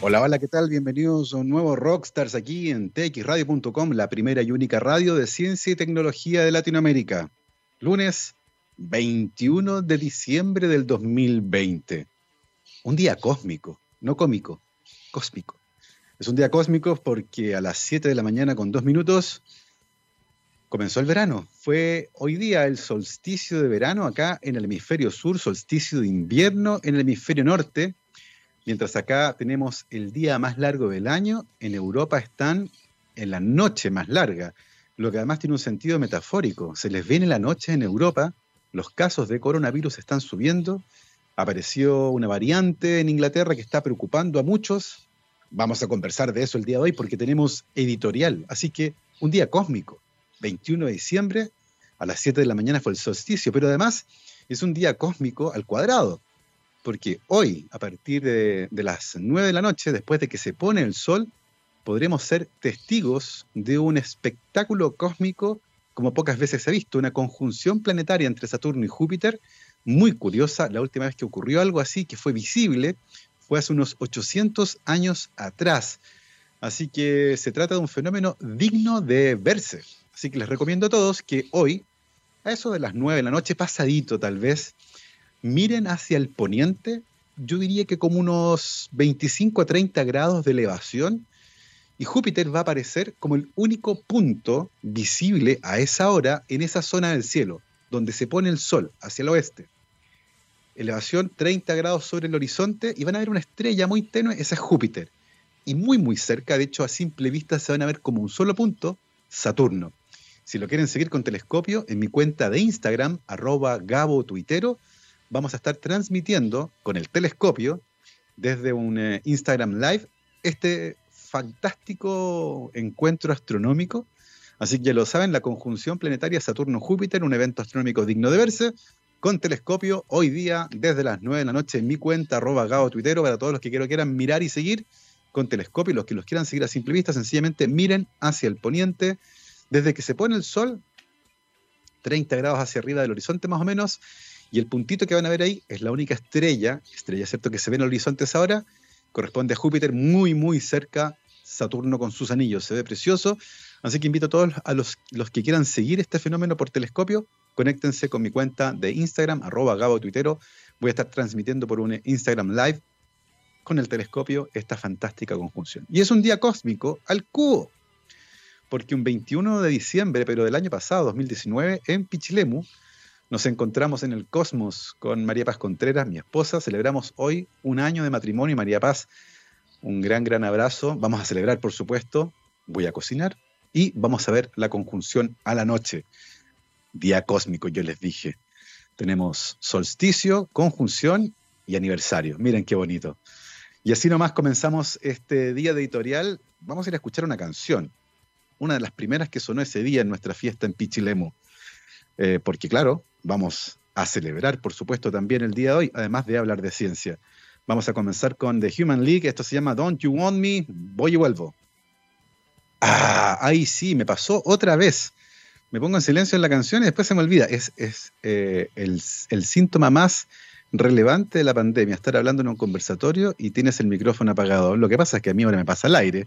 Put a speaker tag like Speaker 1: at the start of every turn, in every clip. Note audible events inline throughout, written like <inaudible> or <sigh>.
Speaker 1: Hola, hola, ¿qué tal? Bienvenidos a un nuevo Rockstars aquí en txradio.com, la primera y única radio de ciencia y tecnología de Latinoamérica. Lunes 21 de diciembre del 2020. Un día cósmico, no cómico, cósmico. Es un día cósmico porque a las 7 de la mañana con dos minutos comenzó el verano. Fue hoy día el solsticio de verano acá en el hemisferio sur, solsticio de invierno en el hemisferio norte Mientras acá tenemos el día más largo del año, en Europa están en la noche más larga, lo que además tiene un sentido metafórico. Se les viene la noche en Europa, los casos de coronavirus están subiendo, apareció una variante en Inglaterra que está preocupando a muchos. Vamos a conversar de eso el día de hoy porque tenemos editorial, así que un día cósmico, 21 de diciembre, a las 7 de la mañana fue el solsticio, pero además es un día cósmico al cuadrado porque hoy, a partir de, las 9 de la noche, después de que se pone el sol, podremos ser testigos de un espectáculo cósmico como pocas veces se ha visto, una conjunción planetaria entre Saturno y Júpiter, muy curiosa. La última vez que ocurrió algo así, que fue visible, fue hace unos 800 años atrás. Así que se trata de un fenómeno digno de verse. Así que les recomiendo a todos que hoy, a eso de las 9 de la noche, pasadito tal vez, miren hacia el poniente, yo diría que como unos 25 a 30 grados de elevación, y Júpiter va a aparecer como el único punto visible a esa hora en esa zona del cielo, donde se pone el sol hacia el oeste. Elevación 30 grados sobre el horizonte y van a ver una estrella muy tenue, esa es Júpiter. Y muy muy cerca, de hecho a simple vista se van a ver como un solo punto, Saturno. Si lo quieren seguir con telescopio, en mi cuenta de Instagram, arroba Gabo Tuitero, vamos a estar transmitiendo con el telescopio desde un eh, Instagram Live este fantástico encuentro astronómico. Así que ya lo saben, la conjunción planetaria Saturno-Júpiter, un evento astronómico digno de verse, con telescopio, hoy día desde las 9 de la noche en mi cuenta, arroba Gao Twittero, para todos los que quieran mirar y seguir con telescopio, los que los quieran seguir a simple vista, sencillamente miren hacia el poniente, desde que se pone el sol, 30 grados hacia arriba del horizonte más o menos, y el puntito que van a ver ahí es la única estrella, estrella, ¿cierto?, que se ve en el horizonte ahora, corresponde a Júpiter muy, muy cerca, Saturno con sus anillos, se ve precioso. Así que invito a todos a los, los que quieran seguir este fenómeno por telescopio, conéctense con mi cuenta de Instagram, arroba Gabo. Voy a estar transmitiendo por un Instagram Live con el telescopio esta fantástica conjunción. Y es un día cósmico al cubo, porque un 21 de diciembre, pero del año pasado, 2019, en Pichilemu, nos encontramos en el Cosmos con María Paz Contreras, mi esposa. Celebramos hoy un año de matrimonio. María Paz, un gran, gran abrazo. Vamos a celebrar, por supuesto. Voy a cocinar y vamos a ver la conjunción a la noche. Día cósmico, yo les dije. Tenemos solsticio, conjunción y aniversario. Miren qué bonito. Y así nomás comenzamos este día de editorial. Vamos a ir a escuchar una canción. Una de las primeras que sonó ese día en nuestra fiesta en Pichilemu. Eh, porque claro, vamos a celebrar, por supuesto, también el día de hoy, además de hablar de ciencia. Vamos a comenzar con The Human League, esto se llama Don't You Want Me, voy y vuelvo. Ah, ahí sí, me pasó otra vez. Me pongo en silencio en la canción y después se me olvida. Es, eh, el, el síntoma más relevante de la pandemia, estar hablando en un conversatorio y tienes el micrófono apagado. Lo que pasa es que a mí ahora me pasa el aire.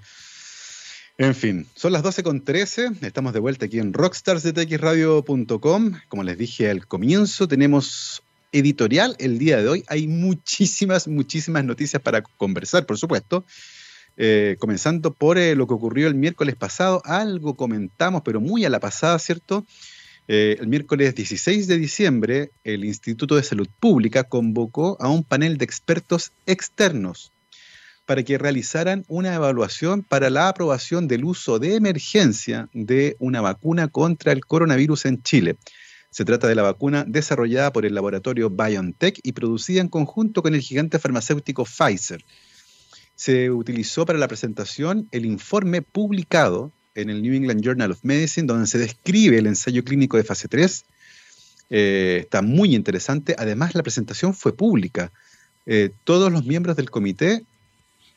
Speaker 1: En fin, son las 12.13, estamos de vuelta aquí en rockstarsdetxradio.com. Como les dije al comienzo, tenemos editorial el día de hoy. Hay muchísimas, muchísimas noticias para conversar, por supuesto. Eh, comenzando por eh, lo que ocurrió el miércoles pasado, algo comentamos, pero muy a la pasada, ¿cierto? Eh, el miércoles 16 de diciembre, el Instituto de Salud Pública convocó a un panel de expertos externos para que realizaran una evaluación para la aprobación del uso de emergencia de una vacuna contra el coronavirus en Chile. Se trata de la vacuna desarrollada por el laboratorio BioNTech y producida en conjunto con el gigante farmacéutico Pfizer. Se utilizó para la presentación el informe publicado en el New England Journal of Medicine, donde se describe el ensayo clínico de fase 3. Eh, está muy interesante. Además, la presentación fue pública. Eh, todos los miembros del comité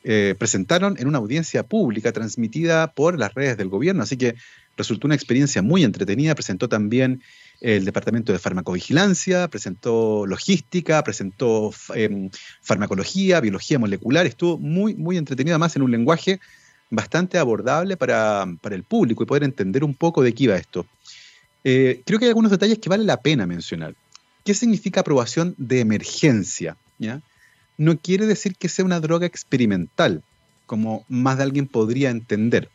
Speaker 1: eh, presentaron en una audiencia pública transmitida por las redes del gobierno, así que resultó una experiencia muy entretenida. Presentó también el Departamento de Farmacovigilancia, presentó logística, presentó em, farmacología, biología molecular, estuvo muy, muy entretenido, además en un lenguaje bastante abordable para, el público y poder entender un poco de qué iba esto. Eh, creo que hay algunos detalles que vale la pena mencionar. ¿Qué significa aprobación de emergencia? ¿Ya? No quiere decir que sea una droga experimental, como más de alguien podría entender.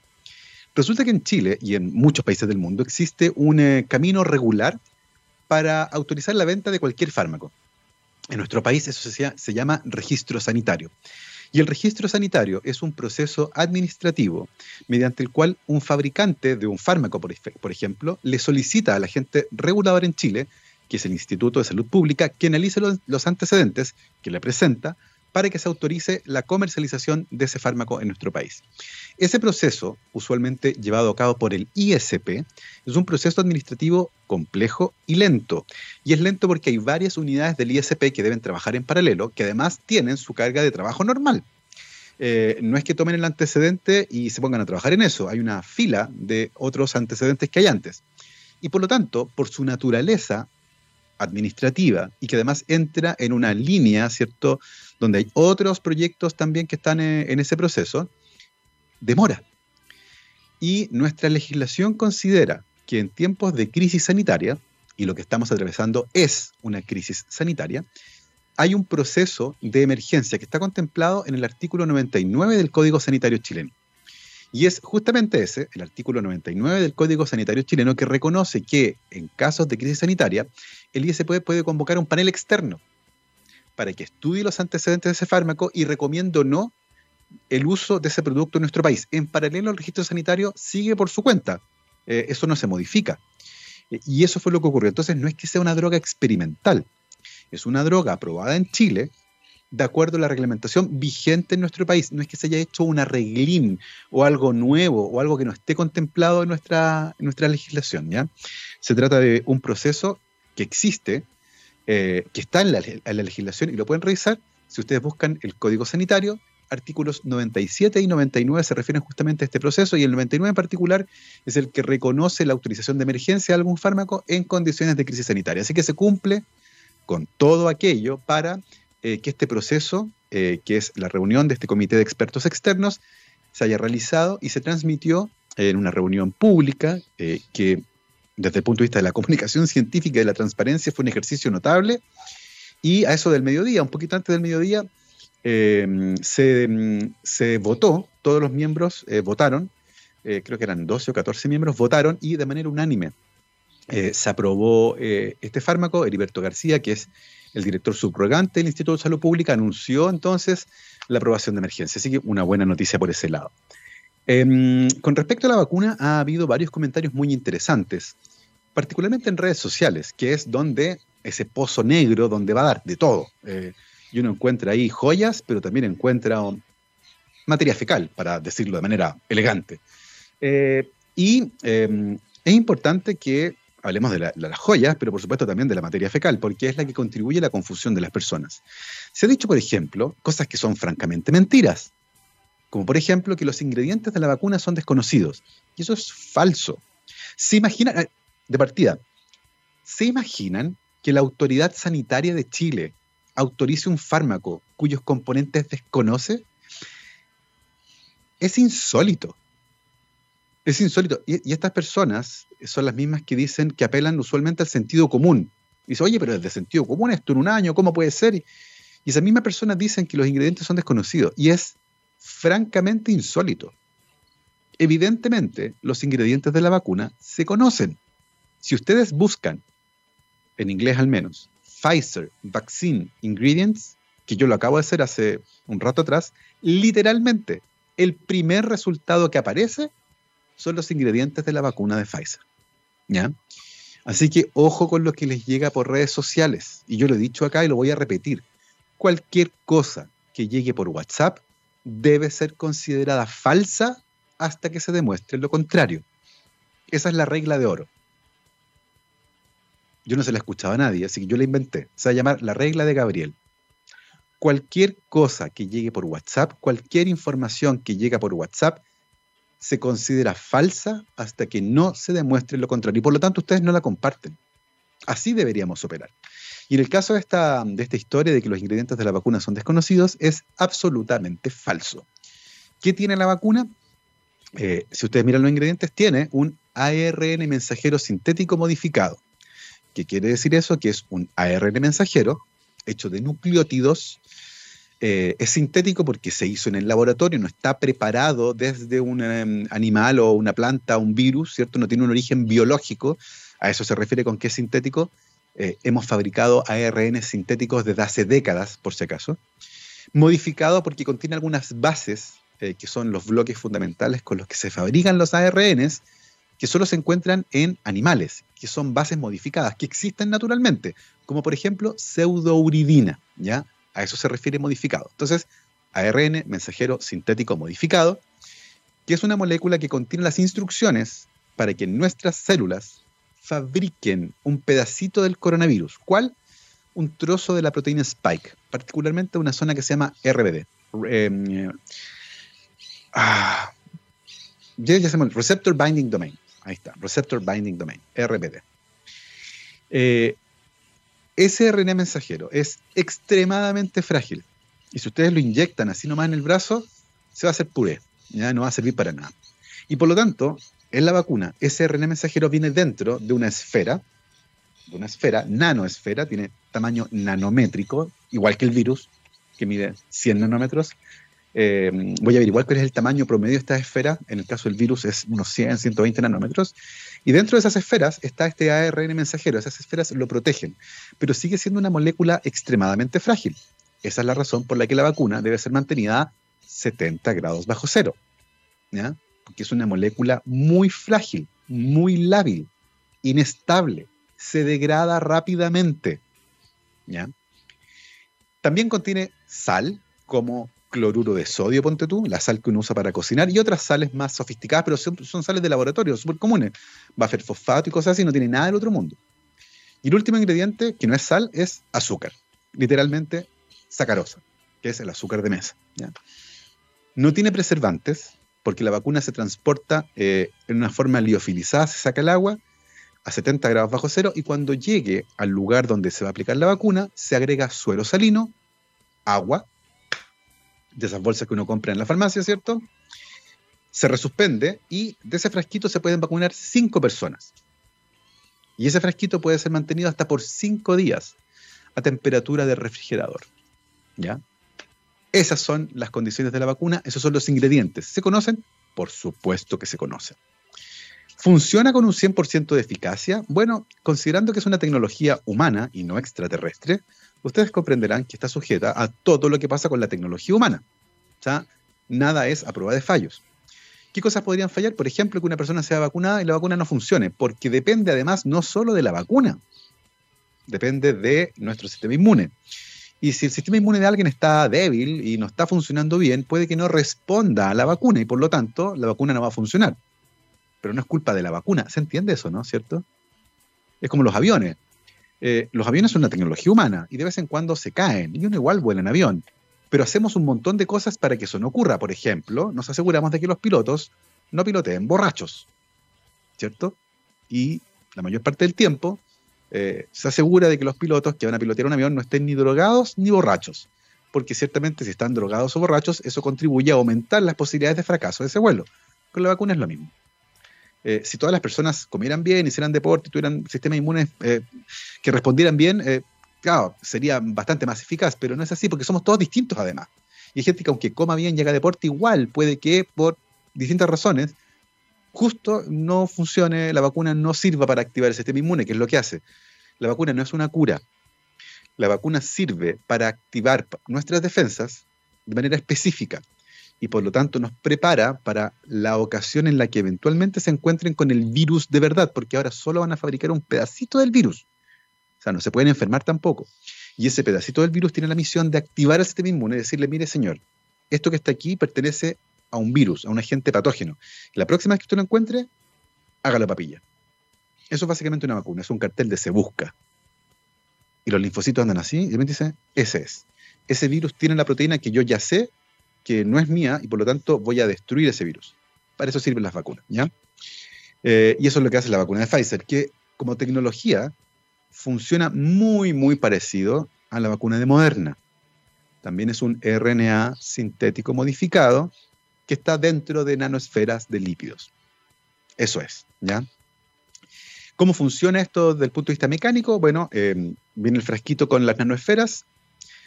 Speaker 1: Resulta que en Chile y en muchos países del mundo existe un eh, camino regular para autorizar la venta de cualquier fármaco. En nuestro país eso se, llama registro sanitario. Y el registro sanitario es un proceso administrativo mediante el cual un fabricante de un fármaco, por, por ejemplo, le solicita a la agente regulador en Chile, que es el Instituto de Salud Pública, que analice los antecedentes que le presenta para que se autorice la comercialización de ese fármaco en nuestro país. Ese proceso, usualmente llevado a cabo por el ISP, es un proceso administrativo complejo y lento. Y es lento porque hay varias unidades del ISP que deben trabajar en paralelo, que además tienen su carga de trabajo normal. Eh, no es que tomen el antecedente y se pongan a trabajar en eso, hay una fila de otros antecedentes que hay antes. Y por lo tanto, por su naturaleza administrativa y que además entra en una línea, ¿cierto?, donde hay otros proyectos también que están eh, en ese proceso, demora. Y nuestra legislación considera que en tiempos de crisis sanitaria, y lo que estamos atravesando es una crisis sanitaria, hay un proceso de emergencia que está contemplado en el artículo 99 del Código Sanitario chileno. Y es justamente ese, el artículo 99 del Código Sanitario chileno, que reconoce que en casos de crisis sanitaria, el ISP puede convocar un panel externo para que estudie los antecedentes de ese fármaco y recomiendo no el uso de ese producto en nuestro país. En paralelo, el registro sanitario sigue por su cuenta. Eh, eso no se modifica. Y eso fue lo que ocurrió. Entonces, no es que sea una droga experimental. Es una droga aprobada en Chile de acuerdo a la reglamentación vigente en nuestro país. No es que se haya hecho un arreglín o algo nuevo o algo que no esté contemplado en nuestra, legislación. ¿ya? Se trata de un proceso que existe, eh, que está en la, legislación y lo pueden revisar si ustedes buscan el Código Sanitario. Artículos 97 y 99 se refieren justamente a este proceso y el 99 en particular es el que reconoce la autorización de emergencia de algún fármaco en condiciones de crisis sanitaria. Así que se cumple con todo aquello para eh, que este proceso, eh, que es la reunión de este comité de expertos externos, se haya realizado y se transmitió en una reunión pública que desde el punto de vista de la <laughs> comunicación científica y de la transparencia, fue un ejercicio notable. Y a eso del mediodía, un poquito antes del mediodía, em, se, votó, todos los miembros eh, votaron, eh, creo que eran 12 o 14 miembros, votaron y de manera unánime eh, se aprobó este fármaco. Heriberto García, que es el director subrogante del Instituto de Salud Pública, anunció entonces la aprobación de emergencia. Así que una buena noticia por ese lado. Em, con respecto a la vacuna, ha habido varios comentarios muy interesantes, particularmente en redes sociales, que es donde ese pozo negro, donde va a dar de todo. Eh, y uno encuentra ahí joyas, pero también encuentra materia fecal, para decirlo de manera elegante. Eh, y em, es importante que hablemos de, de, las joyas, pero por supuesto también de la materia fecal, porque es la que contribuye a la confusión de las personas. Se ha dicho, por ejemplo, cosas que son francamente mentiras como por ejemplo que los ingredientes de la vacuna son desconocidos. Y eso es falso. ¿Se imaginan, eh, de partida, ¿se imaginan que la autoridad sanitaria de Chile autorice un fármaco cuyos componentes desconoce? Es insólito. Es insólito. Y, estas personas son las mismas que dicen que apelan usualmente al sentido común. Dice, oye, pero desde sentido común esto en un año, ¿cómo puede ser? Y, y esas mismas personas dicen que los ingredientes son desconocidos. Y es francamente insólito. Evidentemente, los ingredientes de la vacuna se conocen. Si ustedes buscan, en inglés al menos, Pfizer Vaccine Ingredients, que yo lo acabo de hacer hace un rato atrás, literalmente el primer resultado que aparece son los ingredientes de la vacuna de Pfizer. ¿Ya? Así que ojo con lo que les llega por redes sociales. Y yo lo he dicho acá y lo voy a repetir. Cualquier cosa que llegue por WhatsApp debe ser considerada falsa hasta que se demuestre lo contrario. Esa es la regla de oro. Yo no se la escuchaba a nadie, así que yo la inventé. Se va a llamar la regla de Gabriel. Cualquier cosa que llegue por WhatsApp, cualquier información que llega por WhatsApp, se considera falsa hasta que no se demuestre lo contrario. Y por lo tanto ustedes no la comparten. Así deberíamos operar. Y en el caso de esta, de esta historia de que los ingredientes de la vacuna son desconocidos, es absolutamente falso. ¿Qué tiene la vacuna? Eh, si ustedes miran los ingredientes, tiene un ARN mensajero sintético modificado. ¿Qué quiere decir eso? Que es un ARN mensajero hecho de nucleótidos. Eh, es sintético porque se hizo en el laboratorio, no está preparado desde un em, animal o una planta, un virus, ¿cierto? No tiene un origen biológico. A eso se refiere con que es sintético. Eh, hemos fabricado ARN sintéticos desde hace décadas, por si acaso. Modificado porque contiene algunas bases, eh, que son los bloques fundamentales con los que se fabrican los ARNs, que solo se encuentran en animales, que son bases modificadas, que existen naturalmente, como por ejemplo pseudouridina, ¿ya? A eso se refiere modificado. Entonces, ARN, mensajero sintético modificado, que es una molécula que contiene las instrucciones para que nuestras células fabriquen un pedacito del coronavirus. ¿Cuál? Un trozo de la proteína Spike, particularmente una zona que se llama RBD. Eh, ah, Receptor Binding Domain. Ahí está, Receptor Binding Domain, RBD. Eh, ese RNA mensajero es extremadamente frágil. Y si ustedes lo inyectan así nomás en el brazo, se va a hacer puré. Ya no va a servir para nada. Y por lo tanto, en la vacuna, ese RNA mensajero viene dentro de una esfera, de una esfera, nanoesfera, tiene tamaño nanométrico, igual que el virus, que mide 100 nanómetros, eh, voy a averiguar cuál es el tamaño promedio de esta esfera. En el caso del virus es unos 100, 120 nanómetros. Y dentro de esas esferas está este ARN mensajero. Esas esferas lo protegen, pero sigue siendo una molécula extremadamente frágil. Esa es la razón por la que la vacuna debe ser mantenida a 70 grados bajo cero. ¿ya? Porque es una molécula muy frágil, muy lábil, inestable, se degrada rápidamente. ¿ya? También contiene sal, como cloruro de sodio, ponte tú, la sal que uno usa para cocinar, y otras sales más sofisticadas, pero son, sales de laboratorio, súper comunes. Va a hacer fosfato y cosas así, no tiene nada del otro mundo. Y el último ingrediente, que no es sal, es azúcar. Literalmente, sacarosa, que es el azúcar de mesa. No tiene preservantes, porque la vacuna se transporta eh, en una forma liofilizada, se saca el agua a 70 grados bajo cero, y cuando llegue al lugar donde se va a aplicar la vacuna, se agrega suero salino, agua, de esas bolsas que uno compra en la farmacia, ¿cierto? Se resuspende y de ese frasquito se pueden vacunar cinco personas. Y ese frasquito puede ser mantenido hasta por cinco días a temperatura de refrigerador. ¿Ya? Esas son las condiciones de la vacuna, esos son los ingredientes. ¿Se conocen? Por supuesto que se conocen. ¿Funciona con un 100% de eficacia? Bueno, considerando que es una tecnología humana y no extraterrestre, ustedes comprenderán que está sujeta a todo lo que pasa con la tecnología humana. O sea, nada es a prueba de fallos. ¿Qué cosas podrían fallar? Por ejemplo, que una persona sea vacunada y la vacuna no funcione, porque depende además no solo de la vacuna, depende de nuestro sistema inmune. Y si el sistema inmune de alguien está débil y no está funcionando bien, puede que no responda a la vacuna y por lo tanto la vacuna no va a funcionar. Pero no es culpa de la vacuna. ¿Se entiende eso, no? ¿Cierto? Es como los aviones. Eh, los aviones son una tecnología humana y de vez en cuando se caen y uno igual vuela en avión. Pero hacemos un montón de cosas para que eso no ocurra. Por ejemplo, nos aseguramos de que los pilotos no piloteen borrachos, ¿cierto? Y la mayor parte del tiempo eh, se asegura de que los pilotos que van a pilotear un avión no estén ni drogados ni borrachos, porque ciertamente si están drogados o borrachos, eso contribuye a aumentar las posibilidades de fracaso de ese vuelo. Con la vacuna es lo mismo. Eh, si todas las personas comieran bien, hicieran deporte, tuvieran sistemas inmunes eh, que respondieran bien, eh, claro, sería bastante más eficaz, pero no es así porque somos todos distintos además. Y hay gente que aunque coma bien y haga deporte, igual puede que por distintas razones, justo no funcione, la vacuna no sirva para activar el sistema inmune, que es lo que hace. La vacuna no es una cura. La vacuna sirve para activar nuestras defensas de manera específica y por lo tanto nos prepara para la ocasión en la que eventualmente se encuentren con el virus de verdad, porque ahora solo van a fabricar un pedacito del virus. O sea, no se pueden enfermar tampoco. Y ese pedacito del virus tiene la misión de activar el sistema inmune y decirle, mire señor, esto que está aquí pertenece a un virus, a un agente patógeno. La próxima vez que usted lo encuentre, hágalo papilla. Eso es básicamente una vacuna, es un cartel de se busca. Y los linfocitos andan así, y me dice, ese es. Ese virus tiene la proteína que yo ya sé que no es mía y por lo tanto voy a destruir ese virus. Para eso sirven las vacunas, ¿ya? Eh, y eso es lo que hace la vacuna de Pfizer, que como tecnología funciona muy, muy parecido a la vacuna de Moderna. También es un RNA sintético modificado que está dentro de nanosferas de lípidos. Eso es, ¿ya? ¿Cómo funciona esto desde el punto de vista mecánico? Bueno, eh, viene el frasquito con las nanosferas,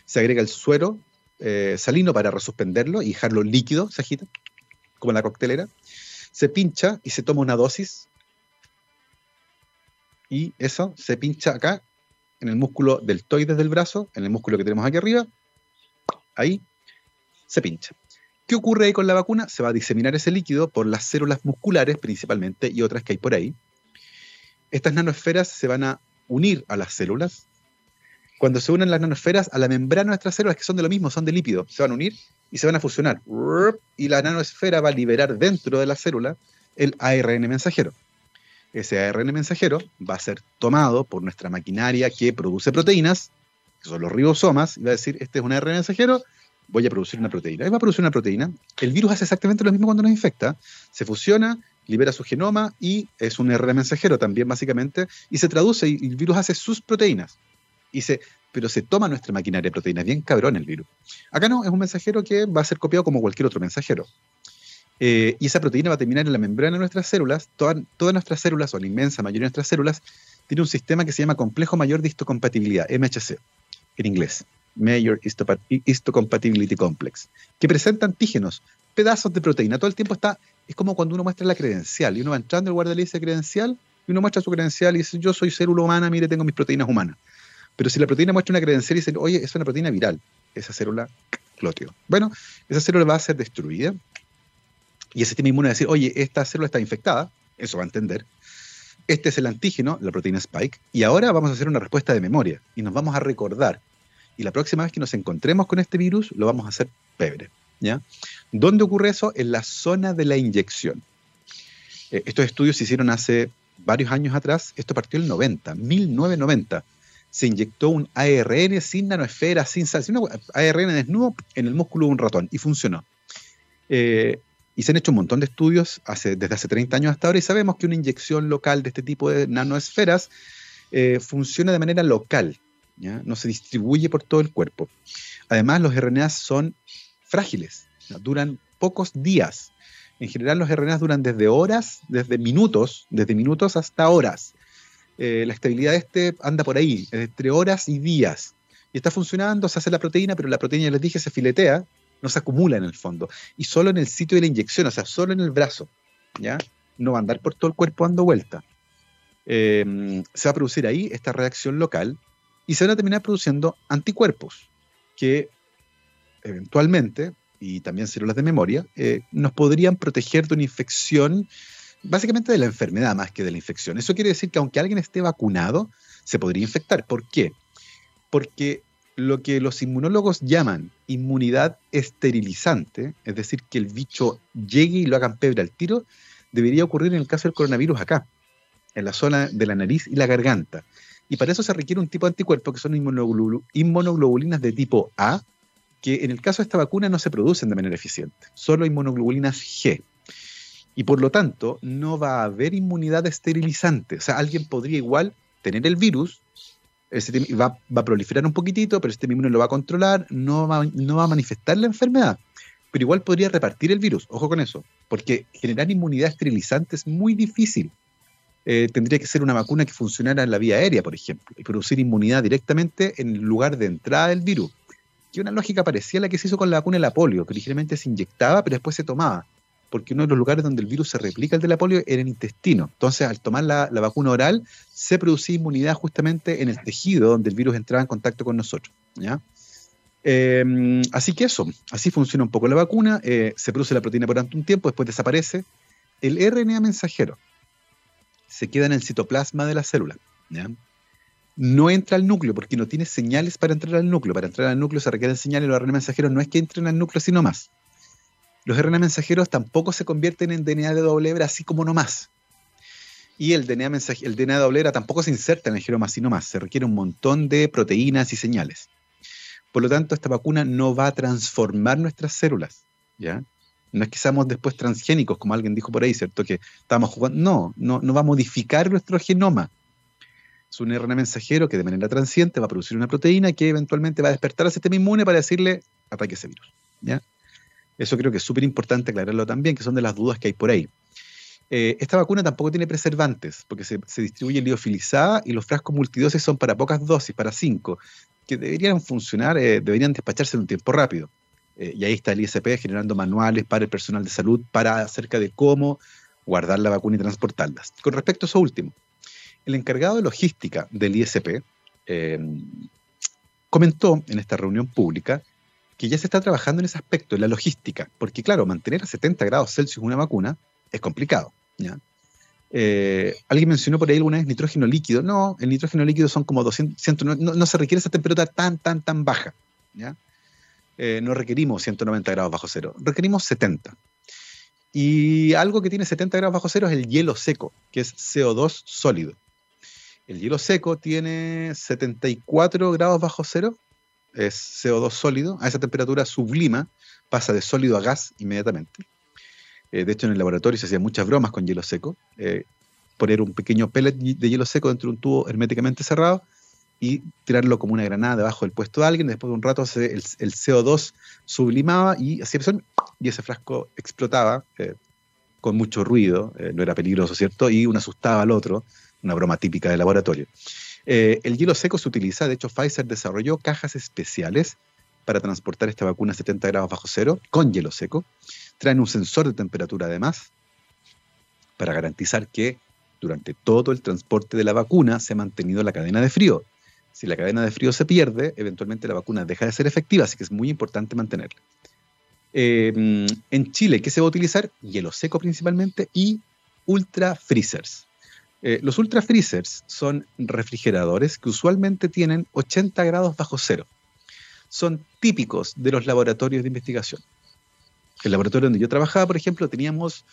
Speaker 1: se agrega el suero eh, salino para resuspenderlo y dejarlo líquido, se agita, como la coctelera. Se pincha y se toma una dosis. Y eso se pincha acá, en el músculo deltoides del brazo, en el músculo que tenemos aquí arriba. Ahí se pincha. ¿Qué ocurre ahí con la vacuna? Se va a diseminar ese líquido por las células musculares principalmente y otras que hay por ahí. Estas nanosferas se van a unir a las células. Cuando se unen las nanosferas a la membrana de nuestras células, que son de lo mismo, son de lípido, se van a unir y se van a fusionar. Y la nanosfera va a liberar dentro de la célula el ARN mensajero. Ese ARN mensajero va a ser tomado por nuestra maquinaria que produce proteínas, que son los ribosomas, y va a decir, este es un ARN mensajero, voy a producir una proteína. Él va a producir una proteína. El virus hace exactamente lo mismo cuando nos infecta. Se fusiona, libera su genoma y es un RNA mensajero también, básicamente, y se traduce y el virus hace sus proteínas. Y pero se toma nuestra maquinaria de proteínas, bien cabrón el virus. Acá no, es un mensajero que va a ser copiado como cualquier otro mensajero. Eh, y esa proteína va a terminar en la membrana de nuestras células. todas nuestras células, o la inmensa mayoría de nuestras células, tiene un sistema que se llama complejo mayor de histocompatibilidad, MHC, en inglés. Major Histocompatibility Complex, que presenta antígenos, pedazos de proteína. Todo el tiempo está, es como cuando uno muestra la credencial y uno va entrando al guardia dice credencial y uno muestra su credencial y dice, yo soy célula humana, mire, tengo mis proteínas humanas. Pero si la proteína muestra una credencial y dice, oye, es una proteína viral, esa célula clotio. Bueno, esa célula va a ser destruida y ese sistema inmune va a decir, oye, esta célula está infectada, eso va a entender. Este es el antígeno, la proteína spike, y ahora vamos a hacer una respuesta de memoria y nos vamos a recordar y la próxima vez que nos encontremos con este virus lo vamos a hacer pebre. ¿ya? ¿Dónde ocurre eso? En la zona de la inyección. Eh, estos estudios se hicieron hace varios años atrás, esto partió en el 90, 1990. Se inyectó un ARN sin nanoesfera, sin sal, un ARN desnudo en el músculo de un ratón y funcionó. Eh, y se han hecho un montón de estudios hace, desde hace 30 años hasta ahora y sabemos que una inyección local de este tipo de nanoesferas eh, funciona de manera local, no se distribuye por todo el cuerpo. Además, los RNA son frágiles, duran pocos días. En general, los RNA duran desde horas, desde minutos, desde minutos hasta horas. Eh, la estabilidad de este anda por ahí, entre horas y días. Y está funcionando, se hace la proteína, pero la proteína, ya les dije, se filetea, no se acumula en el fondo. Y solo en el sitio de la inyección, o sea, solo en el brazo. ¿ya? No va a andar por todo el cuerpo dando vuelta. Eh, se va a producir ahí esta reacción local y se van a terminar produciendo anticuerpos que eventualmente, y también células de memoria, eh, nos podrían proteger de una infección, básicamente de la enfermedad más que de la infección. Eso quiere decir que aunque alguien esté vacunado, se podría infectar. ¿Por qué? Porque lo que los inmunólogos llaman inmunidad esterilizante, es decir, que el bicho llegue y lo hagan pebre al tiro, debería ocurrir en el caso del coronavirus acá, en la zona de la nariz y la garganta. Y para eso se requiere un tipo de anticuerpo que son inmunoglobulinas de tipo A, que en el caso de esta vacuna no se producen de manera eficiente, solo inmunoglobulinas G. Y por lo tanto, no va a haber inmunidad esterilizante. O sea, alguien podría igual tener el virus, va, va, a proliferar un poquitito, pero este inmune lo va a controlar, no va, no va a manifestar la enfermedad, pero igual podría repartir el virus. Ojo con eso, porque generar inmunidad esterilizante es muy difícil. Eh, tendría que ser una vacuna que funcionara en la vía aérea, por ejemplo, y producir inmunidad directamente en el lugar de entrada del virus. Que una lógica parecía la que se hizo con la vacuna de la polio, que originalmente se inyectaba, pero después se tomaba, porque uno de los lugares donde el virus se replica el de la polio era el intestino. Entonces, al tomar la, vacuna oral, se producía inmunidad justamente en el tejido donde el virus entraba en contacto con nosotros. ¿ya? Em, así que eso, así funciona un poco la vacuna, eh, se produce la proteína por un tiempo, después desaparece. El RNA mensajero, se queda en el citoplasma de la célula. No entra al núcleo porque no tiene señales para entrar al núcleo. Para entrar al núcleo se requieren señales. Los RNA mensajeros no es que entren al núcleo sino más. Los RNA mensajeros tampoco se convierten en DNA de doble hebra así como nomás. Y el DNA, el DNA de doble hebra tampoco se inserta en el genoma sino más. Se requiere un montón de proteínas y señales. Por lo tanto, esta vacuna no va a transformar nuestras células. ¿ya? No es que seamos después transgénicos, como alguien dijo por ahí, ¿cierto? Que estamos jugando. No, no, no va a modificar nuestro genoma. Es un RNA mensajero que de manera transiente va a producir una proteína que eventualmente va a despertar al sistema inmune para decirle ataque ese virus. ¿ya? Eso creo que es súper importante aclararlo también, que son de las dudas que hay por ahí. Eh, esta vacuna tampoco tiene preservantes, porque se, distribuye liofilizada y los frascos multidosis son para pocas dosis, para cinco, que deberían funcionar, eh, deberían despacharse en un tiempo rápido. Eh, y ahí está el ISP generando manuales para el personal de salud para acerca de cómo guardar la vacuna y transportarlas. Con respecto a eso último, el encargado de logística del ISP comentó en esta reunión pública que ya se está trabajando en ese aspecto, en la logística, porque claro, mantener a 70 grados Celsius una vacuna es complicado. Eh, alguien mencionó por ahí alguna vez nitrógeno líquido. No, el nitrógeno líquido son como 200, no, se requiere esa temperatura tan, tan, tan baja. Eh, no requerimos 190 grados bajo cero, requerimos 70. Y algo que tiene 70 grados bajo cero es el hielo seco, que es CO2 sólido. El hielo seco tiene 74 grados bajo cero, es CO2 sólido. A esa temperatura sublima, pasa de sólido a gas inmediatamente. Eh, de hecho, en el laboratorio se hacían muchas bromas con hielo seco. Eh, poner un pequeño pellet de hielo seco dentro de un tubo herméticamente cerrado y tirarlo como una granada debajo del puesto de alguien. Después de un rato el, CO2 sublimaba y hacía y ese frasco explotaba eh, con mucho ruido. no era peligroso, ¿cierto? Y uno asustaba al otro. Una broma típica del laboratorio. El hielo seco se utiliza, de hecho Pfizer desarrolló cajas especiales para transportar esta vacuna a 70 grados bajo cero con hielo seco. Traen un sensor de temperatura además para garantizar que durante todo el transporte de la vacuna se ha mantenido la cadena de frío. Si la cadena de frío se pierde, eventualmente la vacuna deja de ser efectiva, así que es muy importante mantenerla. Em, en Chile, ¿qué se va a utilizar? Hielo seco principalmente y ultra freezers. Eh, los ultra freezers son refrigeradores que usualmente tienen 80 grados bajo cero. Son típicos de los laboratorios de investigación el laboratorio donde yo trabajaba, por ejemplo, teníamos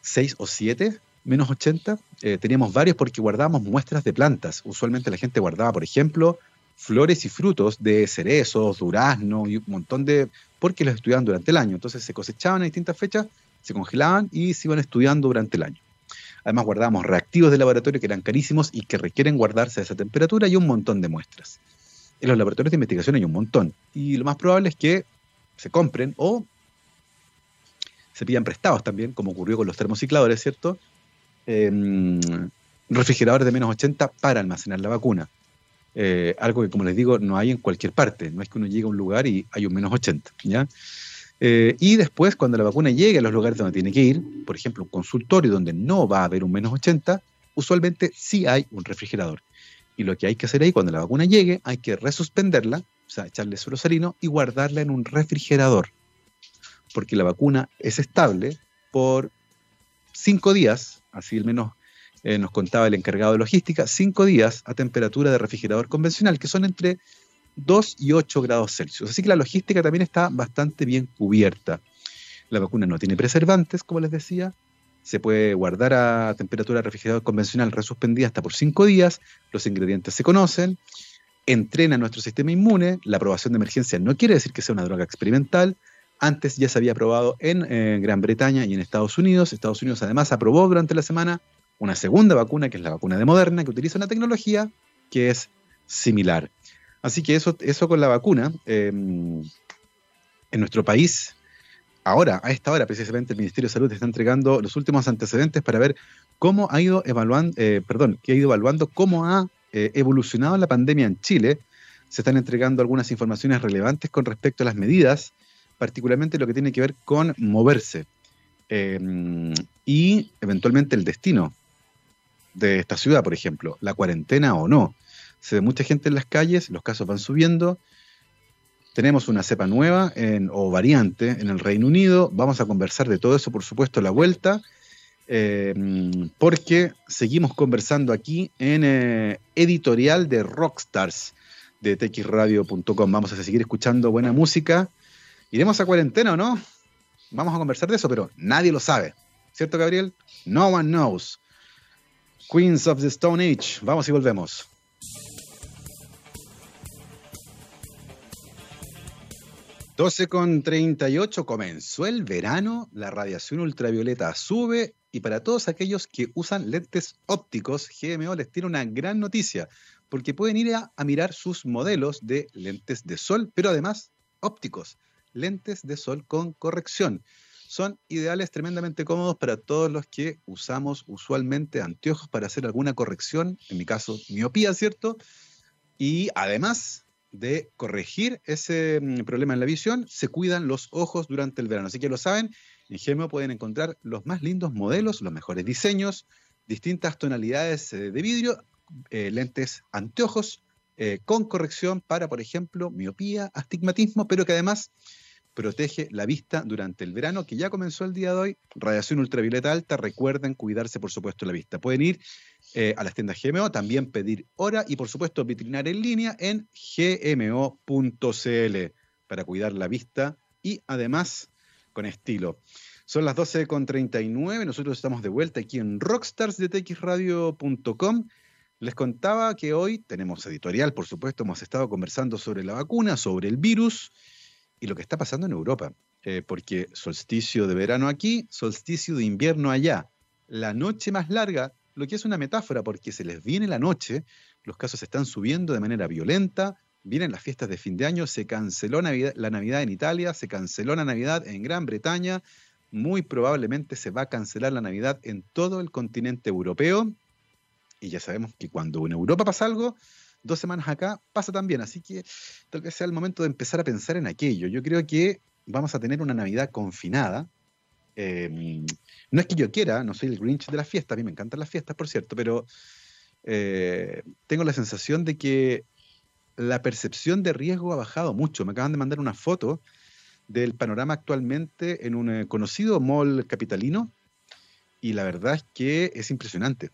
Speaker 1: seis o siete menos 80. Eh, teníamos varios porque guardábamos muestras de plantas. Usualmente la gente guardaba, por ejemplo, flores y frutos de cerezos, durazno y un montón de... porque los estudiaban durante el año. Entonces se cosechaban a distintas fechas, se congelaban y se iban estudiando durante el año. Además guardábamos reactivos de laboratorio que eran carísimos y que requieren guardarse a esa temperatura y un montón de muestras. En los laboratorios de investigación hay un montón. Y lo más probable es que se compren o se pidan prestados también, como ocurrió con los termocicladores, ¿cierto? Em, refrigeradores de menos 80 para almacenar la vacuna. Eh, algo que, como les digo, no hay en cualquier parte. No es que uno llegue a un lugar y hay un menos 80, ¿ya? Eh, y después, cuando la vacuna llegue a los lugares donde tiene que ir, por ejemplo, un consultorio donde no va a haber un menos 80, usualmente sí hay un refrigerador. Y lo que hay que hacer ahí, cuando la vacuna llegue, hay que resuspenderla, o sea, echarle suelo salino y guardarla en un refrigerador porque la vacuna es estable por cinco días, así al menos eh, nos contaba el encargado de logística, cinco días a temperatura de refrigerador convencional, que son entre 2 y 8 grados Celsius. Así que la logística también está bastante bien cubierta. La vacuna no tiene preservantes, como les decía. Se puede guardar a temperatura refrigerador convencional resuspendida hasta por cinco días. Los ingredientes se conocen. Entrena nuestro sistema inmune. La aprobación de emergencia no quiere decir que sea una droga experimental. Antes ya se había aprobado en eh, Gran Bretaña y en Estados Unidos. Estados Unidos además aprobó durante la semana una segunda vacuna, que es la vacuna de Moderna, que utiliza una tecnología que es similar. Así que eso, eso con la vacuna, em, en nuestro país, ahora, a esta hora precisamente, el Ministerio de Salud está entregando los últimos antecedentes para ver cómo ha ido evaluando, eh, perdón, que ha ido evaluando cómo ha eh, evolucionado la pandemia en Chile. Se están entregando algunas informaciones relevantes con respecto a las medidas particularmente lo que tiene que ver con moverse em, y eventualmente el destino de esta ciudad, por ejemplo, la cuarentena o no. Se ve mucha gente en las calles, los casos van subiendo. Tenemos una cepa nueva o variante en el Reino Unido. Vamos a conversar de todo eso, por supuesto, a la vuelta, em, porque seguimos conversando aquí en eh, editorial de Rockstars de txradio.com. Vamos a seguir escuchando buena música ¿Iremos a cuarentena o no? Vamos a conversar de eso, pero nadie lo sabe. ¿Cierto, Gabriel? No one knows. Queens of the Stone Age. Vamos y volvemos. 12 con 38 comenzó el verano, la radiación ultravioleta sube y para todos aquellos que usan lentes ópticos, GMO les tiene una gran noticia, porque pueden ir a, a mirar sus modelos de lentes de sol, pero además ópticos, lentes de sol con corrección. Son ideales tremendamente cómodos para todos los que usamos usualmente anteojos para hacer alguna corrección, en mi caso miopía, ¿cierto? Y además de corregir ese mm, problema en la visión, se cuidan los ojos durante el verano. Así que lo saben, en Gemio pueden encontrar los más lindos modelos, los mejores diseños, distintas tonalidades eh, de vidrio, eh, lentes anteojos eh, con corrección para, por ejemplo, miopía, astigmatismo, pero que además protege la vista durante el verano, que ya comenzó el día de hoy. Radiación ultravioleta alta, recuerden cuidarse, por supuesto, la vista. Pueden ir eh, a las tiendas GMO, también pedir hora y por supuesto vitrinar en línea en gmo.cl para cuidar la vista y además con estilo. Son las 12.39, nosotros estamos de vuelta aquí en rockstarsdetxradio.com. Les contaba que hoy tenemos editorial, por supuesto, hemos estado conversando sobre la vacuna, sobre el virus y lo que está pasando en Europa, eh, porque solsticio de verano aquí, solsticio de invierno allá. La noche más larga lo que es una metáfora porque se les viene la noche, los casos están subiendo de manera violenta, vienen las fiestas de fin de año, se canceló la Navidad en Italia, se canceló la Navidad en Gran Bretaña, muy probablemente se va a cancelar la Navidad en todo el continente europeo. Y ya sabemos que cuando en Europa pasa algo, dos semanas acá pasa también. Así que tal vez sea el momento de empezar a pensar en aquello. Yo creo que vamos a tener una Navidad confinada, Em, no es que yo quiera, no soy el Grinch de las fiestas, a mí me encantan las fiestas, por cierto, pero eh, tengo la sensación de que la percepción de riesgo ha bajado mucho. Me acaban de mandar una foto del panorama actualmente en un eh, conocido mall capitalino y la verdad es que es impresionante.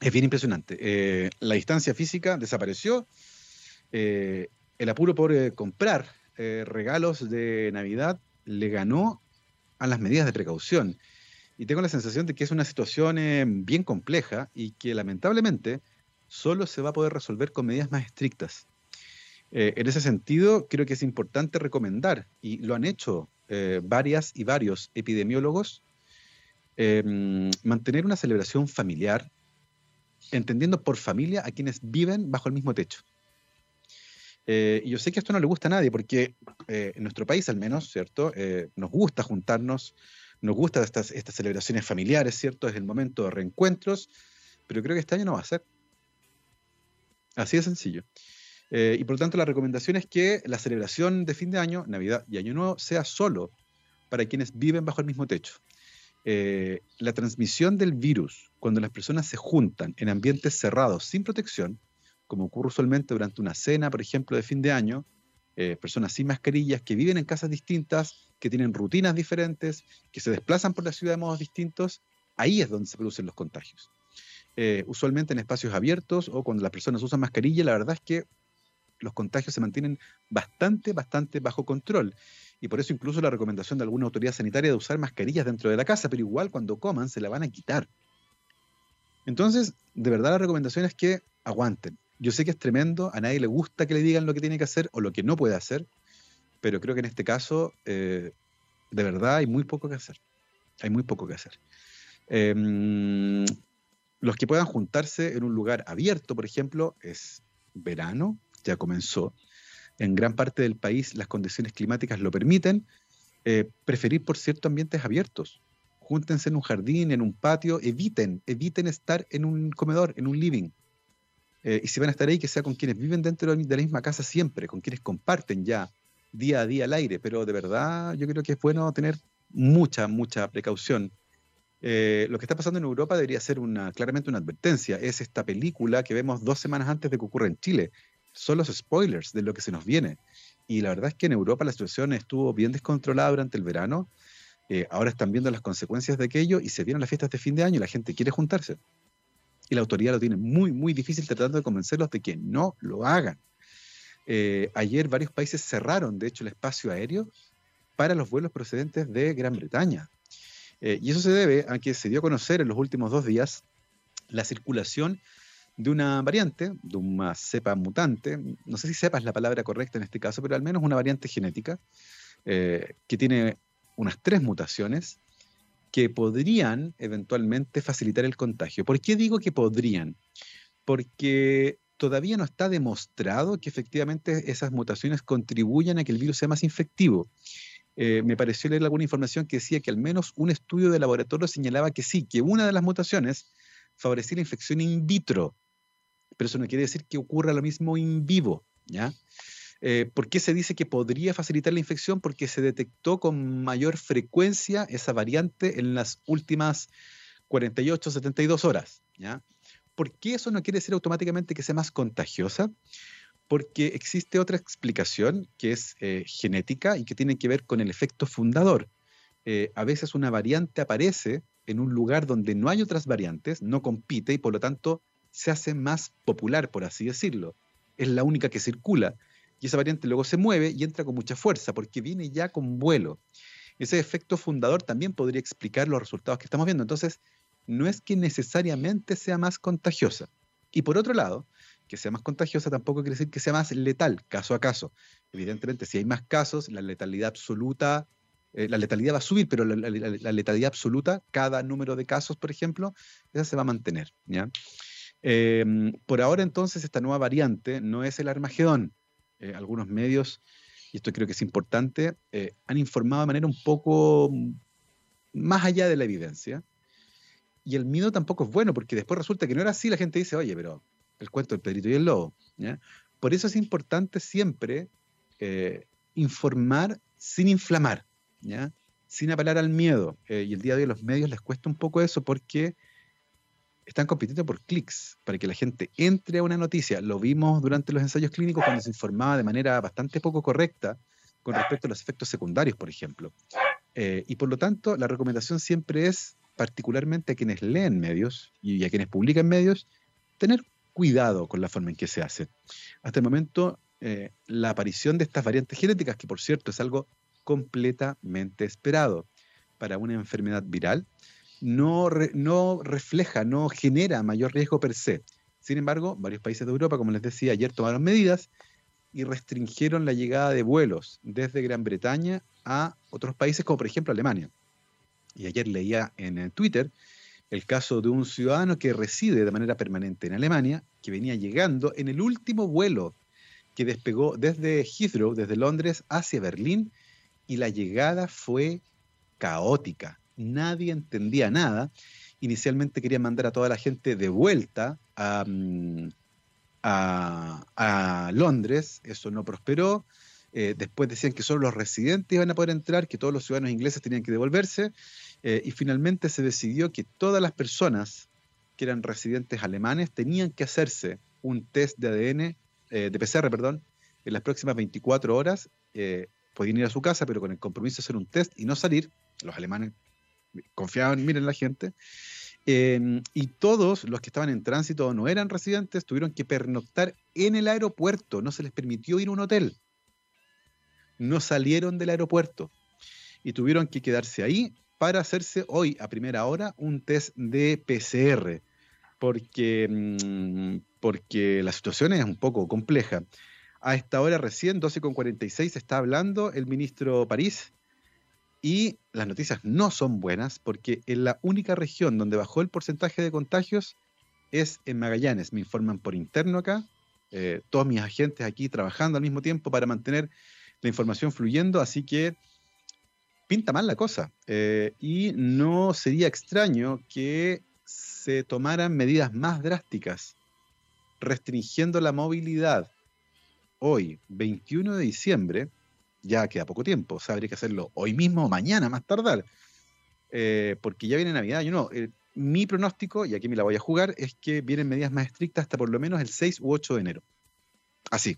Speaker 1: Es bien impresionante. Eh, la distancia física desapareció. el apuro por comprar regalos de Navidad le ganó a las medidas de precaución. Y tengo la sensación de que es una situación eh, bien compleja y que lamentablemente solo se va a poder resolver con medidas más estrictas. Eh, en ese sentido, creo que es importante recomendar, y lo han hecho eh, varias y varios epidemiólogos, em, mantener una celebración familiar, entendiendo por familia a quienes viven bajo el mismo techo. Eh, y yo sé que esto no le gusta a nadie, porque eh, en nuestro país al menos, ¿cierto? Eh, nos gusta juntarnos, nos gustan estas, estas celebraciones familiares, ¿cierto? Es el momento de reencuentros, pero creo que este año no va a ser. Así de sencillo. y por lo tanto la recomendación es que la celebración de fin de año, Navidad y Año Nuevo sea solo para quienes viven bajo el mismo techo. la transmisión del virus, cuando las personas se juntan en ambientes cerrados sin protección, como ocurre usualmente durante una cena, por ejemplo, de fin de año, eh, personas sin mascarillas que viven en casas distintas, que tienen rutinas diferentes, que se desplazan por la ciudad de modos distintos, ahí es donde se producen los contagios. Eh, usualmente en espacios abiertos o cuando las personas usan mascarilla, la verdad es que los contagios se mantienen bastante, bastante bajo control. Y por eso incluso la recomendación de alguna autoridad sanitaria de usar mascarillas dentro de la casa, pero igual cuando coman se la van a quitar. Entonces, de verdad la recomendación es que aguanten, yo sé que es tremendo, a nadie le gusta que le digan lo que tiene que hacer o lo que no puede hacer, pero creo que en este caso, eh, de verdad, hay muy poco que hacer. Hay muy poco que hacer. Em, los que puedan juntarse en un lugar abierto, por ejemplo, es verano, ya comenzó. En gran parte del país las condiciones climáticas lo permiten. Eh, preferir, por cierto, ambientes abiertos. Júntense en un jardín, en un patio, eviten, eviten estar en un comedor, en un living eh, y si van a estar ahí, que sea con quienes viven dentro de la misma casa siempre, con quienes comparten ya día a día al aire, pero de verdad yo creo que es bueno tener mucha, mucha precaución. Eh, lo que está pasando en Europa debería ser una, claramente una advertencia. Es esta película que vemos dos semanas antes de que ocurra en Chile. Son los spoilers de lo que se nos viene. Y la verdad es que en Europa la situación estuvo bien descontrolada durante el verano. Eh, ahora están viendo las consecuencias de aquello y se vienen las fiestas de fin de año y la gente quiere juntarse y la autoridad lo tiene muy, muy difícil tratando de convencerlos de que no lo hagan. Eh, ayer varios países cerraron, de hecho, el espacio aéreo para los vuelos procedentes de Gran Bretaña. Eh, y eso se debe a que se dio a conocer en los últimos dos días la circulación de una variante, de una cepa mutante, no sé si cepa es la palabra correcta en este caso, pero al menos una variante genética, eh, que tiene unas tres mutaciones que podrían eventualmente facilitar el contagio. ¿Por qué digo que podrían? Porque todavía no está demostrado que efectivamente esas mutaciones contribuyan a que el virus sea más infectivo. Eh, me pareció leer alguna información que decía que al menos un estudio de laboratorio señalaba que sí, que una de las mutaciones favorecía la infección in vitro, pero eso no quiere decir que ocurra lo mismo in vivo, ¿ya? Eh, ¿Por qué se dice que podría facilitar la infección? Porque se detectó con mayor frecuencia esa variante en las últimas 48, 72 horas. ¿Por qué eso no quiere decir automáticamente que sea más contagiosa? Porque existe otra explicación que es eh, genética y que tiene que ver con el efecto fundador. Eh, a veces una variante aparece en un lugar donde no hay otras variantes, no compite y por lo tanto se hace más popular, por así decirlo. Es la única que circula. Y esa variante luego se mueve y entra con mucha fuerza porque viene ya con vuelo. Ese efecto fundador también podría explicar los resultados que estamos viendo. Entonces, no es que necesariamente sea más contagiosa. Y por otro lado, que sea más contagiosa tampoco quiere decir que sea más letal, caso a caso. Evidentemente, si hay más casos, la letalidad absoluta, eh, la letalidad va a subir, pero la, letalidad absoluta, cada número de casos, por ejemplo, esa se va a mantener. Em, por ahora, entonces, esta nueva variante no es el Armagedón. Eh, algunos medios, y esto creo que es importante, eh, han informado de manera un poco más allá de la evidencia, y el miedo tampoco es bueno, porque después resulta que no era así, la gente dice, oye, pero el cuento del Pedrito y el Lobo. Por eso es importante siempre eh, informar sin inflamar, ¿ya? sin apelar al miedo. Eh, y el día de hoy a los medios les cuesta un poco eso porque están compitiendo por clics, para que la gente entre a una noticia. Lo vimos durante los ensayos clínicos cuando se informaba de manera bastante poco correcta con respecto a los efectos secundarios, por ejemplo. Eh, y por lo tanto, la recomendación siempre es particularmente a quienes leen medios y a quienes publican medios, tener cuidado con la forma en que se hace. Hasta el momento, eh, la aparición de estas variantes genéticas, que por cierto es algo completamente esperado para una enfermedad viral, no, refleja, no genera mayor riesgo per se. Sin embargo, varios países de Europa, como les decía ayer, tomaron medidas y restringieron la llegada de vuelos desde Gran Bretaña a otros países, como por ejemplo Alemania y ayer leía en Twitter el caso de un ciudadano que reside de manera permanente en Alemania, que venía llegando en el último vuelo que despegó desde Heathrow, desde Londres, hacia Berlín, y la llegada fue caótica. Nadie entendía nada. Inicialmente querían mandar a toda la gente de vuelta a, mm, a Londres, eso no prosperó. Eh, después decían que solo los residentes iban a poder entrar, que todos los ciudadanos ingleses tenían que devolverse. Eh, y finalmente se decidió que todas las personas que eran residentes alemanes tenían que hacerse un test de ADN, eh, de PCR, perdón, en las próximas 24 horas. podían ir a su casa, pero con el compromiso de hacer un test y no salir. Los alemanes confiaban, miren la gente. y todos los que estaban en tránsito o no eran residentes tuvieron que pernoctar en el aeropuerto, no se les permitió ir a un hotel. No salieron del aeropuerto. Y tuvieron que quedarse ahí para hacerse hoy a primera hora un test de PCR, porque, mm, porque la situación es un poco compleja. A esta hora recién, 12.46, está hablando el ministro París y las noticias no son buenas porque en la única región donde bajó el porcentaje de contagios es en Magallanes. Me informan por interno acá, eh, todos mis agentes aquí trabajando al mismo tiempo para mantener la información fluyendo, así que pinta mal la cosa. Eh, y no sería extraño que se tomaran medidas más drásticas, restringiendo la movilidad. Hoy, 21 de diciembre, ya queda poco tiempo, o sea, habría que hacerlo hoy mismo o mañana, más tardar, eh, porque ya viene Navidad. Yo no, eh, mi pronóstico, y aquí me la voy a jugar, es que vienen medidas más estrictas hasta por lo menos el 6 u 8 de enero. Así,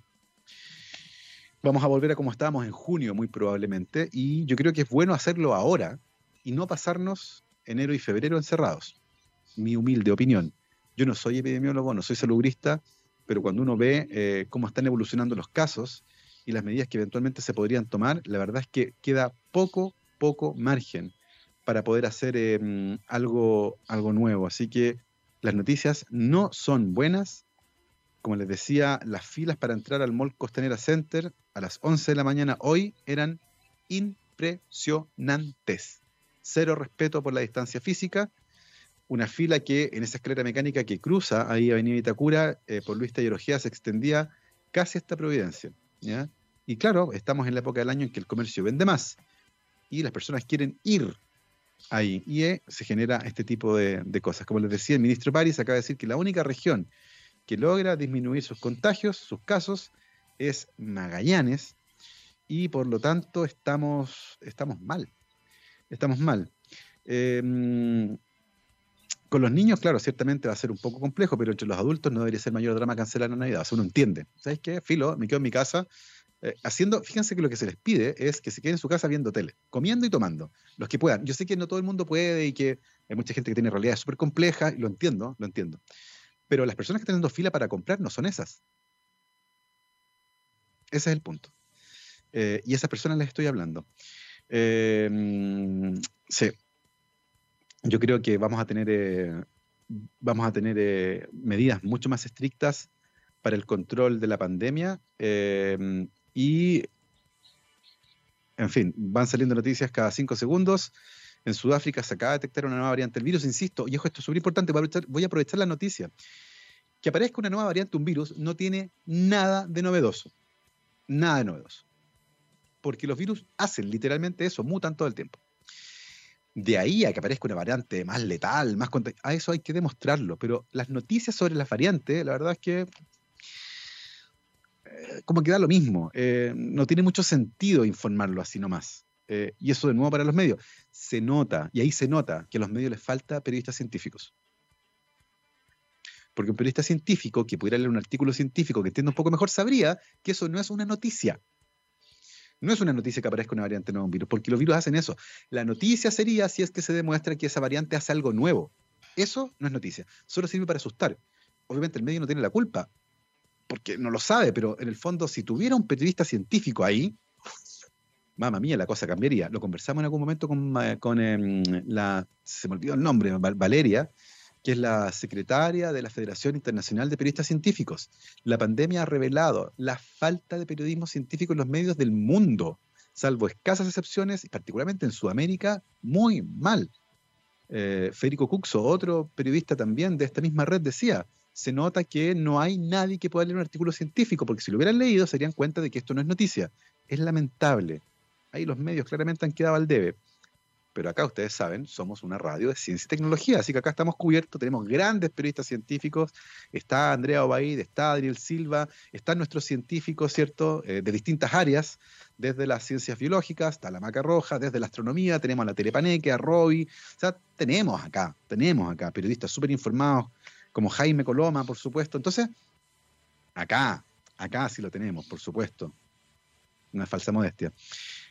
Speaker 1: Vamos a volver a como estábamos en junio, muy probablemente, y yo creo que es bueno hacerlo ahora y no pasarnos enero y febrero encerrados. Mi humilde opinión. Yo no soy epidemiólogo, no soy salubrista, pero cuando uno ve eh, cómo están evolucionando los casos y las medidas que eventualmente se podrían tomar, la verdad es que queda poco, poco margen para poder hacer em, algo, algo nuevo. Así que las noticias no son buenas. Como les decía, las filas para entrar al Mall Costanera Center a las 11 de la mañana hoy eran impresionantes. Cero respeto por la distancia física. Una fila que en esa escalera mecánica que cruza ahí Avenida Itacura eh, por Luis Tallerogea se extendía casi hasta Providencia. Y claro, estamos en la época del año en que el comercio vende más y las personas quieren ir ahí. Y eh, se genera este tipo de, cosas. Como les decía, el ministro París acaba de decir que la única región que logra disminuir sus contagios, sus casos, es Magallanes. Y por lo tanto estamos, estamos mal. Estamos mal. Em, con los niños, claro, ciertamente va a ser un poco complejo, pero entre los adultos no debería ser mayor drama cancelar la Navidad. O sea, uno entiende. ¿Sabes qué? Filo, me quedo en mi casa, eh, haciendo, fíjense que lo que se les pide es que se queden en su casa viendo tele, comiendo y tomando, los que puedan. Yo sé que no todo el mundo puede y que hay mucha gente que tiene realidades súper complejas, y lo entiendo, lo entiendo. Pero las personas que están haciendo fila para comprar no son esas. Ese es el punto. Eh, y a esas personas les estoy hablando. Eh, sí. Yo creo que vamos a tener, vamos a tener medidas mucho más estrictas para el control de la pandemia y, en fin, van saliendo noticias cada cinco segundos. En Sudáfrica se acaba de detectar una nueva variante del virus, insisto, y esto es súper importante, voy a aprovechar la noticia. Que aparezca una nueva variante, un virus, no tiene nada de novedoso. Nada de novedoso. Porque los virus hacen literalmente eso, mutan todo el tiempo. De ahí a que aparezca una variante más letal, más a eso hay que demostrarlo. Pero las noticias sobre las variantes, la verdad es que como que da lo mismo. Eh, no tiene mucho sentido informarlo así nomás. Eh, y eso de nuevo para los medios. Se nota, y ahí se nota, que a los medios les falta periodistas científicos. Porque un periodista científico que pudiera leer un artículo científico que entienda un poco mejor sabría que eso no es una noticia. No es una noticia que aparezca una variante nueva un virus, porque los virus hacen eso. La noticia sería si es que se demuestra que esa variante hace algo nuevo. Eso no es noticia, solo sirve para asustar. Obviamente el medio no tiene la culpa, porque no lo sabe, pero en el fondo, si tuviera un periodista científico ahí, mamá mía, la cosa cambiaría. Lo conversamos en algún momento con, em, la, se me olvidó el nombre, Valeria, que es la secretaria de la Federación Internacional de Periodistas Científicos. La pandemia ha revelado la falta de periodismo científico en los medios del mundo, salvo escasas excepciones, y particularmente en Sudamérica, muy mal. Eh, Federico Cuxo, otro periodista también de esta misma red, decía, se nota que no hay nadie que pueda leer un artículo científico, porque si lo hubieran leído se darían cuenta de que esto no es noticia. Es lamentable. Ahí los medios claramente han quedado al debe. Pero acá ustedes saben, somos una radio de ciencia y tecnología, así que acá estamos cubiertos, tenemos grandes periodistas científicos, está Andrea Obaid, está Adriel Silva, están nuestros científicos, ¿cierto?, eh, de distintas áreas, desde las ciencias biológicas, está la Maca Roja, desde la astronomía, tenemos a la Telepaneque, a Roby, o sea, tenemos acá, tenemos acá periodistas súper informados, como Jaime Coloma, por supuesto. Entonces, acá, acá sí lo tenemos, por supuesto. Una falsa modestia.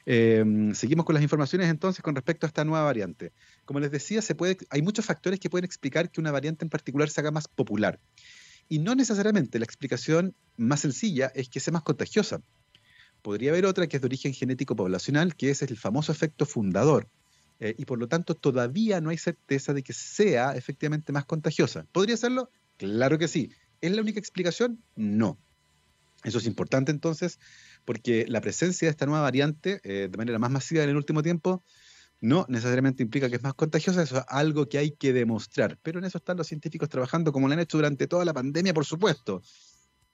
Speaker 1: Em, seguimos con las informaciones entonces con respecto a esta nueva variante. Como les decía, se puede, hay muchos factores que pueden explicar que una variante en particular se haga más popular. Y no necesariamente la explicación más sencilla es que sea más contagiosa. Podría haber otra que es de origen genético poblacional, que es el famoso efecto fundador, eh, y por lo tanto todavía no hay certeza de que sea efectivamente más contagiosa. ¿Podría serlo? Claro que sí. ¿Es la única explicación? No. Eso es importante entonces, porque la presencia de esta nueva variante eh, de manera más masiva en el último tiempo no necesariamente implica que es más contagiosa, eso es algo que hay que demostrar. Pero en eso están los científicos trabajando, como lo han hecho durante toda la pandemia, por supuesto,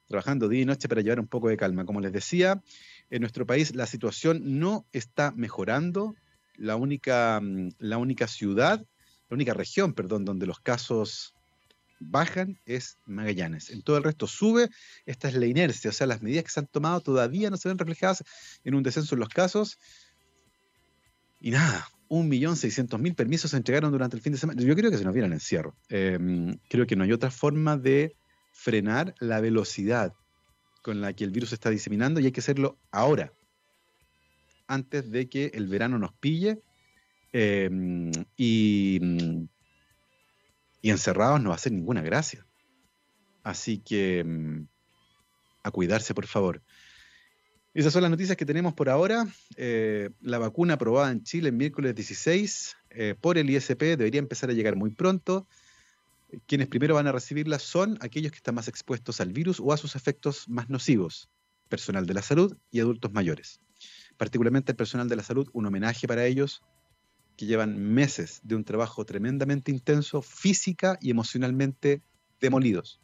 Speaker 1: trabajando día y noche para llevar un poco de calma. Como les decía, en nuestro país la situación no está mejorando, la única, mm, la única ciudad, la única región, perdón, donde los casos bajan es Magallanes. En todo el resto sube. Esta es la inercia, o sea, las medidas que se han tomado todavía no se ven reflejadas en un descenso en los casos. Y nada, 1.600.000 permisos se entregaron durante el fin de semana. Yo creo que se nos viene el encierro. Em, creo que no hay otra forma de frenar la velocidad con la que el virus está diseminando y hay que hacerlo ahora antes de que el verano nos pille em, y, encerrados no va a ninguna gracia. Así que em, a cuidarse, por favor. Esas son las noticias que tenemos por ahora. Eh, la vacuna aprobada en Chile el miércoles 16 eh, por el ISP debería empezar a llegar muy pronto. quienes primero van a recibirla son aquellos que están más expuestos al virus o a sus efectos más nocivos, personal de la salud y adultos mayores. Particularmente el personal de la salud, un homenaje para ellos que llevan meses de un trabajo tremendamente intenso, física y emocionalmente demolidos.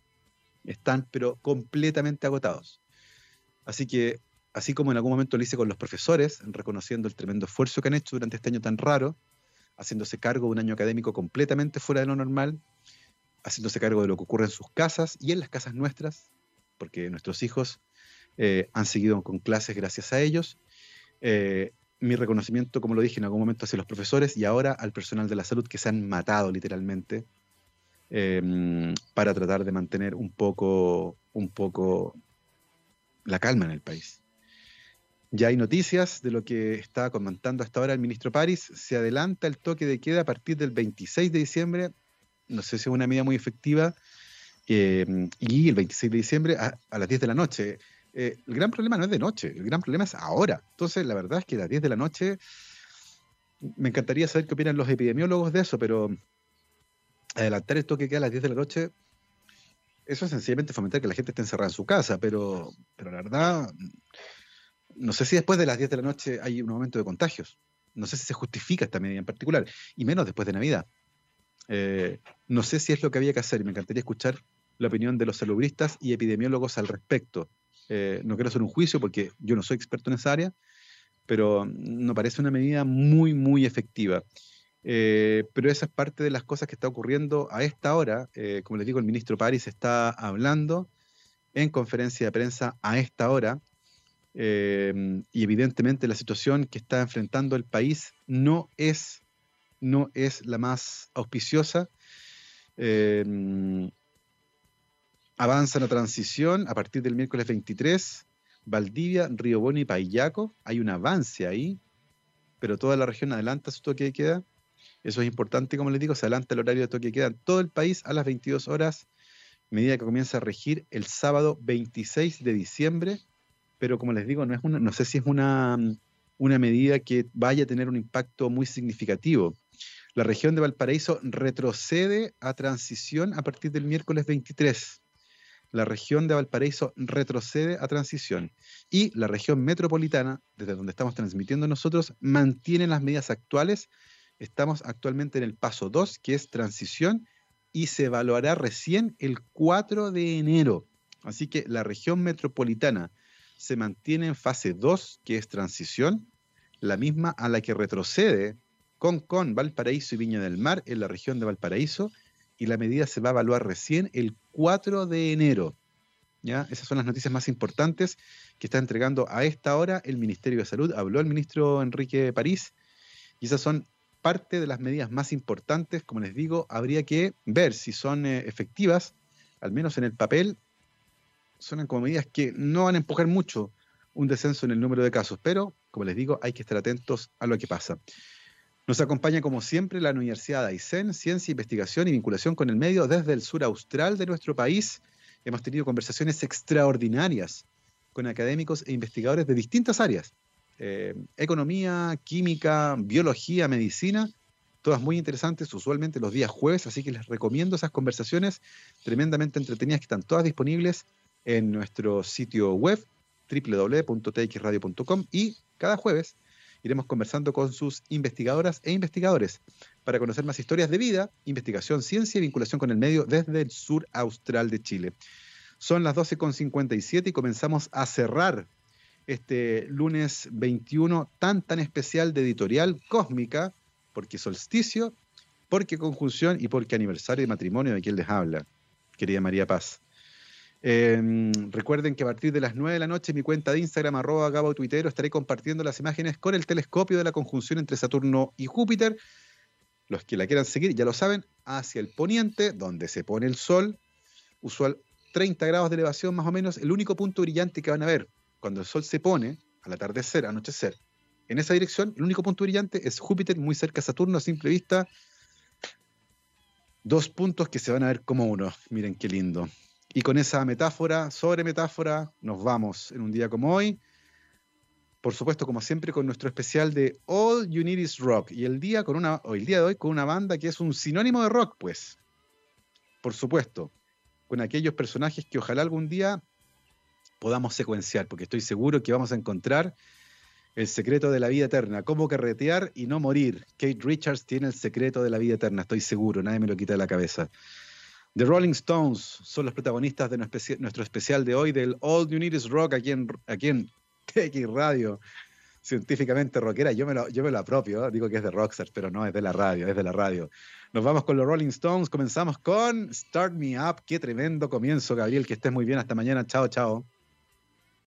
Speaker 1: Están pero completamente agotados. Así que, así como en algún momento lo hice con los profesores, reconociendo el tremendo esfuerzo que han hecho durante este año tan raro, haciéndose cargo de un año académico completamente fuera de lo normal, haciéndose cargo de lo que ocurre en sus casas y en las casas nuestras, porque nuestros hijos eh, han seguido con clases gracias a ellos. Eh, mi reconocimiento, como lo dije en algún momento, hacia los profesores y ahora al personal de la salud que se han matado literalmente eh, para tratar de mantener un poco, un poco la calma en el país. Ya hay noticias de lo que está comentando hasta ahora el ministro París. Se adelanta el toque de queda a partir del 26 de diciembre. No sé si es una medida muy efectiva. Eh, y el 26 de diciembre a, a las 10 de la noche. Eh, el gran problema no es de noche, el gran problema es ahora. Entonces, la verdad es que a las 10 de la noche, me encantaría saber qué opinan los epidemiólogos de eso, pero adelantar el toque que a las 10 de la noche, eso es sencillamente fomentar que la gente esté encerrada en su casa, pero, pero la verdad, no sé si después de las 10 de la noche hay un aumento de contagios. No sé si se justifica esta medida en particular, y menos después de Navidad. Eh, no sé si es lo que había que hacer y me encantaría escuchar la opinión de los salubristas y epidemiólogos al respecto. Eh, no quiero hacer un juicio porque yo no soy experto en esa área, pero no parece una medida muy, muy efectiva. Eh, pero esa es parte de las cosas que está ocurriendo a esta hora. Eh, como les digo, el ministro París está hablando en conferencia de prensa a esta hora. y evidentemente la situación que está enfrentando el país no es, no es la más auspiciosa avanza la transición a partir del miércoles 23. Valdivia, Río Bueno y Payaco. Hay un avance ahí, pero toda la región adelanta su toque de queda. Eso es importante, como les digo, se adelanta el horario de toque de queda en todo el país a las 22 horas, medida que comienza a regir el sábado 26 de diciembre. Pero como les digo, no, es una, no sé si es una, una medida que vaya a tener un impacto muy significativo. La región de Valparaíso retrocede a transición a partir del miércoles 23 la región de Valparaíso retrocede a transición y la región metropolitana, desde donde estamos transmitiendo nosotros, mantiene las medidas actuales. Estamos actualmente en el paso 2, que es transición, y se evaluará recién el 4 de enero. Así que la región metropolitana se mantiene en fase 2, que es transición, la misma a la que retrocede con, con Valparaíso y Viña del Mar en la región de Valparaíso, y la medida se va a evaluar recién el 4 de enero. ¿ya? Esas son las noticias más importantes que está entregando a esta hora el Ministerio de Salud. Habló el ministro Enrique París y esas son parte de las medidas más importantes. Como les digo, habría que ver si son eh, efectivas, al menos en el papel. Son como medidas que no van a empujar mucho un descenso en el número de casos, pero como les digo, hay que estar atentos a lo que pasa. Nos acompaña como siempre la Universidad de Aysén, Ciencia, Investigación y Vinculación con el Medio desde el sur austral de nuestro país. Hemos tenido conversaciones extraordinarias con académicos e investigadores de distintas áreas. Eh, economía, química, biología, medicina, todas muy interesantes, usualmente los días jueves, así que les recomiendo esas conversaciones tremendamente entretenidas que están todas disponibles en nuestro sitio web www.txradio.com y cada jueves iremos conversando con sus investigadoras e investigadores para conocer más historias de vida, investigación, ciencia y vinculación con el medio desde el sur austral de Chile. Son las 12.57 y comenzamos a cerrar este lunes 21 tan tan especial de editorial cósmica, porque solsticio, porque conjunción y porque aniversario de matrimonio de quien les habla, querida María Paz. Em, recuerden que a partir de las 9 de la noche mi cuenta de Instagram, arroba Gabo Tuitero, estaré compartiendo las imágenes con el telescopio de la conjunción entre Saturno y Júpiter. Los que la quieran seguir ya lo saben, hacia el poniente, donde se pone el sol, usual 30 grados de elevación más o menos, el único punto brillante que van a ver cuando el sol se pone, al atardecer, anochecer, en esa dirección, el único punto brillante es Júpiter, muy cerca de Saturno, a simple vista. Dos puntos que se van a ver como uno. Miren qué lindo. Y con esa metáfora, sobre metáfora, nos vamos en un día como hoy. Por supuesto, como siempre, con nuestro especial de All You Need Is Rock. Y el día, con una, el día de hoy con una banda que es un sinónimo de rock, pues. por supuesto, con aquellos personajes que ojalá algún día podamos secuenciar, porque estoy seguro que vamos a encontrar el secreto de la vida eterna, cómo carretear y no morir. Kate Richards tiene el secreto de la vida eterna, estoy seguro, nadie me lo quita de la cabeza. The Rolling Stones son los protagonistas de nuestro especial de hoy del All You Need Is Rock aquí en, aquí en Radio, científicamente rockera. Yo me, lo, yo me lo apropio, digo que es de Rockstar, pero no, es de la radio, es de la radio. Nos vamos con los Rolling Stones, comenzamos con Start Me Up. Qué tremendo comienzo, Gabriel, que estés muy bien. Hasta mañana, chao, chao.